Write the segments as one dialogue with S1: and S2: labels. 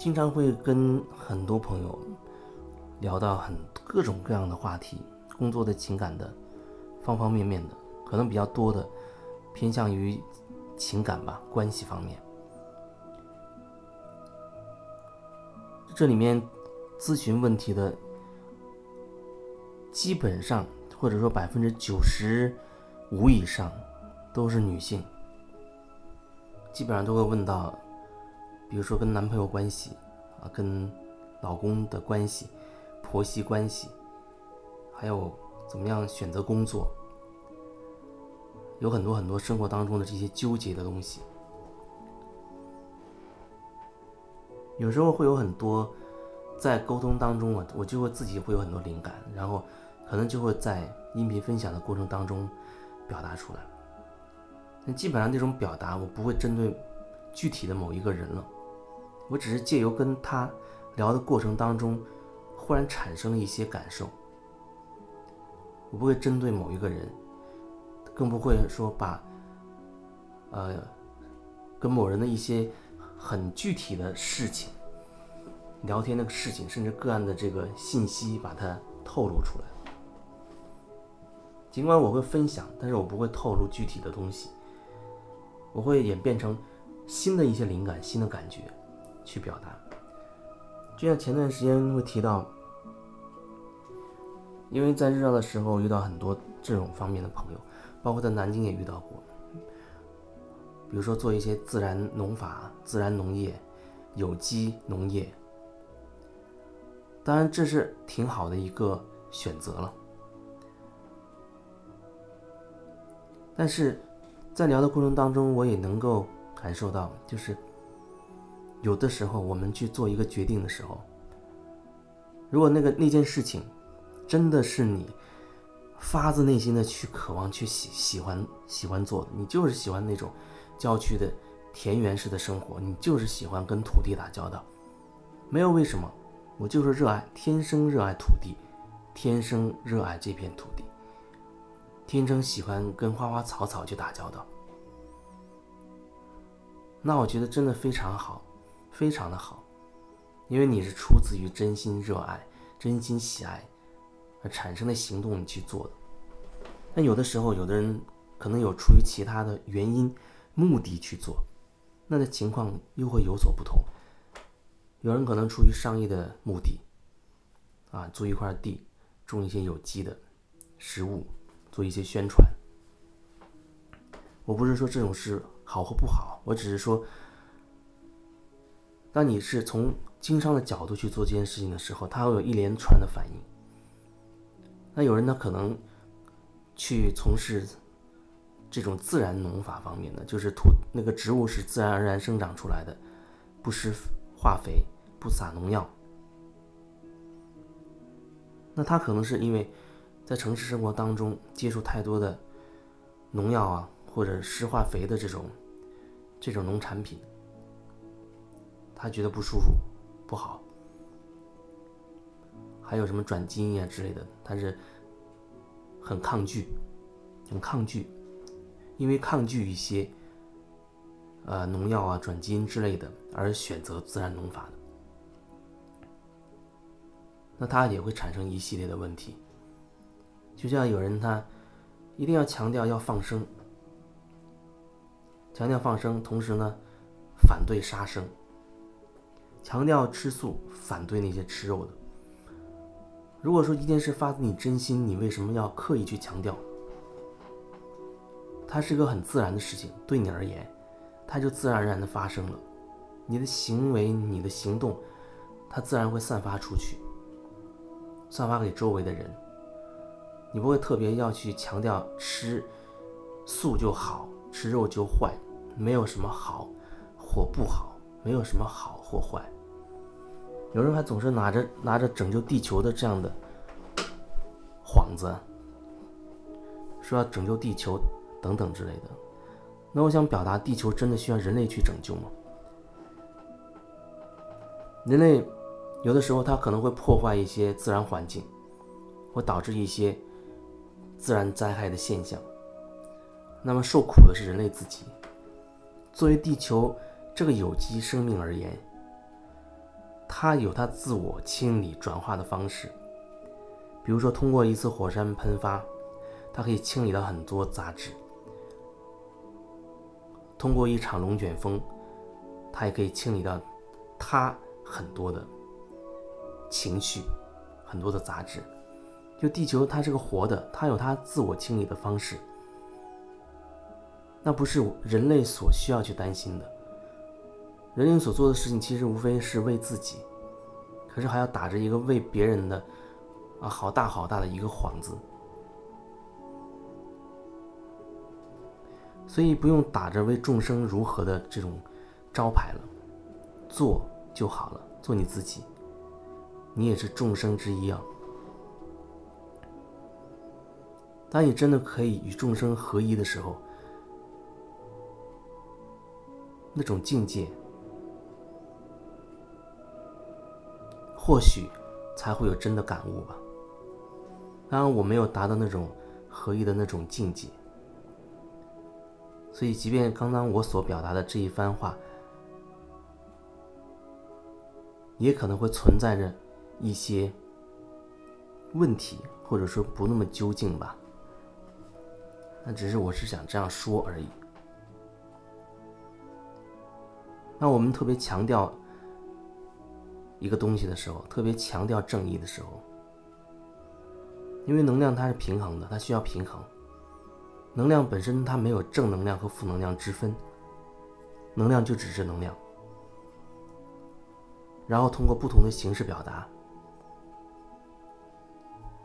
S1: 经常会跟很多朋友聊到很各种各样的话题，工作的、情感的，方方面面的，可能比较多的偏向于情感吧，关系方面。这里面咨询问题的基本上，或者说百分之九十五以上都是女性，基本上都会问到。比如说跟男朋友关系啊，跟老公的关系、婆媳关系，还有怎么样选择工作，有很多很多生活当中的这些纠结的东西。有时候会有很多在沟通当中啊，我就会自己会有很多灵感，然后可能就会在音频分享的过程当中表达出来。那基本上这种表达，我不会针对具体的某一个人了。我只是借由跟他聊的过程当中，忽然产生了一些感受。我不会针对某一个人，更不会说把，呃，跟某人的一些很具体的事情、聊天那个事情，甚至个案的这个信息，把它透露出来。尽管我会分享，但是我不会透露具体的东西。我会演变成新的一些灵感、新的感觉。去表达，就像前段时间会提到，因为在日照的时候遇到很多这种方面的朋友，包括在南京也遇到过，比如说做一些自然农法、自然农业、有机农业，当然这是挺好的一个选择了，但是在聊的过程当中，我也能够感受到，就是。有的时候，我们去做一个决定的时候，如果那个那件事情真的是你发自内心的去渴望、去喜喜欢、喜欢做的，你就是喜欢那种郊区的田园式的生活，你就是喜欢跟土地打交道，没有为什么，我就是热爱，天生热爱土地，天生热爱这片土地，天生喜欢跟花花草草去打交道，那我觉得真的非常好。非常的好，因为你是出自于真心热爱、真心喜爱而产生的行动，你去做的。那有的时候，有的人可能有出于其他的原因、目的去做，那的情况又会有所不同。有人可能出于商业的目的，啊，租一块地，种一些有机的食物，做一些宣传。我不是说这种事好或不好，我只是说。当你是从经商的角度去做这件事情的时候，它会有一连串的反应。那有人呢，可能去从事这种自然农法方面的，就是土那个植物是自然而然生长出来的，不施化肥，不撒农药。那他可能是因为在城市生活当中接触太多的农药啊，或者施化肥的这种这种农产品。他觉得不舒服，不好，还有什么转基因啊之类的，他是很抗拒，很抗拒，因为抗拒一些呃农药啊、转基因之类的，而选择自然农法的，那他也会产生一系列的问题。就像有人他一定要强调要放生，强调放生，同时呢反对杀生。强调吃素，反对那些吃肉的。如果说一件事发自你真心，你为什么要刻意去强调？它是个很自然的事情，对你而言，它就自然而然的发生了。你的行为，你的行动，它自然会散发出去，散发给周围的人。你不会特别要去强调吃素就好，吃肉就坏，没有什么好或不好，没有什么好。或坏，有人还总是拿着拿着拯救地球的这样的幌子，说要拯救地球等等之类的。那我想表达，地球真的需要人类去拯救吗？人类有的时候他可能会破坏一些自然环境，会导致一些自然灾害的现象，那么受苦的是人类自己。作为地球这个有机生命而言，它有它自我清理转化的方式，比如说通过一次火山喷发，它可以清理到很多杂质；通过一场龙卷风，它也可以清理到它很多的情绪、很多的杂质。就地球它是个活的，它有它自我清理的方式。那不是人类所需要去担心的。人类所做的事情其实无非是为自己，可是还要打着一个为别人的啊好大好大的一个幌子，所以不用打着为众生如何的这种招牌了，做就好了，做你自己，你也是众生之一啊。当你真的可以与众生合一的时候。那种境界，或许才会有真的感悟吧。当然，我没有达到那种合一的那种境界，所以，即便刚刚我所表达的这一番话，也可能会存在着一些问题，或者说不那么究竟吧。那只是我是想这样说而已。那我们特别强调一个东西的时候，特别强调正义的时候，因为能量它是平衡的，它需要平衡。能量本身它没有正能量和负能量之分，能量就只是能量，然后通过不同的形式表达。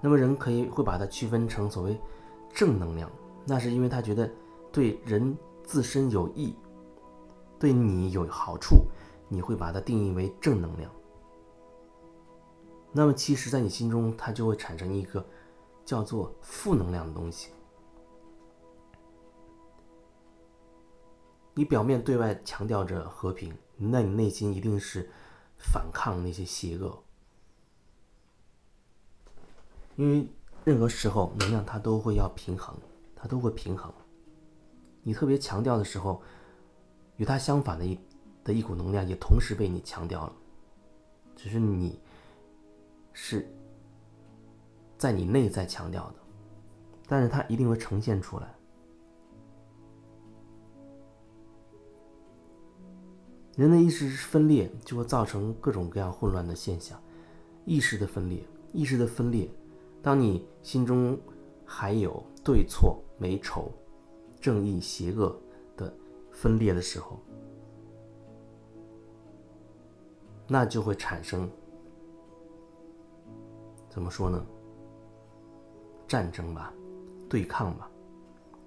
S1: 那么人可以会把它区分成所谓正能量，那是因为他觉得对人自身有益。对你有好处，你会把它定义为正能量。那么，其实，在你心中，它就会产生一个叫做负能量的东西。你表面对外强调着和平，那你内心一定是反抗那些邪恶。因为任何时候，能量它都会要平衡，它都会平衡。你特别强调的时候。与它相反的一的一股能量也同时被你强调了，只是你是在你内在强调的，但是它一定会呈现出来。人的意识分裂就会造成各种各样混乱的现象，意识的分裂，意识的分裂，当你心中还有对错、美丑、正义、邪恶的。分裂的时候，那就会产生怎么说呢？战争吧，对抗吧，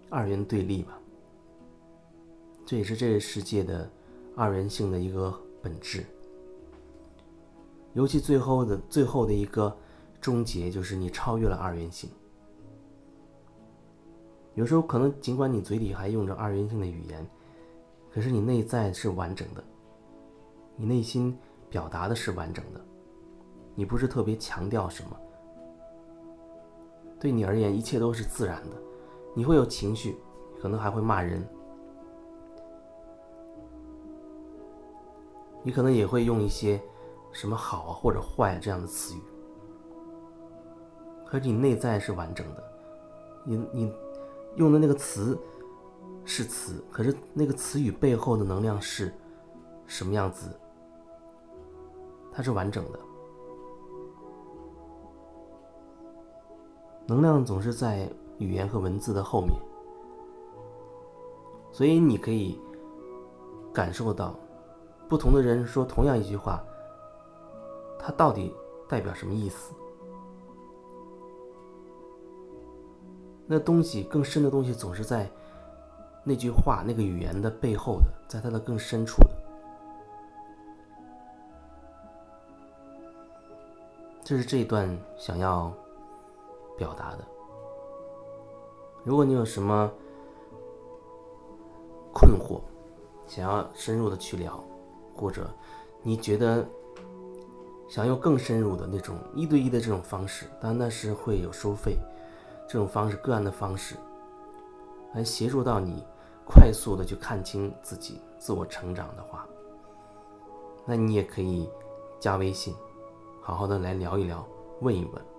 S1: 二元对立吧。这也是这个世界的二元性的一个本质。尤其最后的最后的一个终结，就是你超越了二元性。有时候可能尽管你嘴里还用着二元性的语言。可是你内在是完整的，你内心表达的是完整的，你不是特别强调什么。对你而言，一切都是自然的。你会有情绪，可能还会骂人，你可能也会用一些什么好啊或者坏这样的词语。可是你内在是完整的，你你用的那个词。是词，可是那个词语背后的能量是什么样子？它是完整的。能量总是在语言和文字的后面，所以你可以感受到，不同的人说同样一句话，它到底代表什么意思？那东西更深的东西总是在。那句话，那个语言的背后的，在它的更深处的，这是这一段想要表达的。如果你有什么困惑，想要深入的去聊，或者你觉得想用更深入的那种一对一的这种方式，当然那是会有收费，这种方式个案的方式。来协助到你快速的去看清自己、自我成长的话，那你也可以加微信，好好的来聊一聊，问一问。